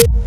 you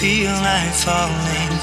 feel like falling.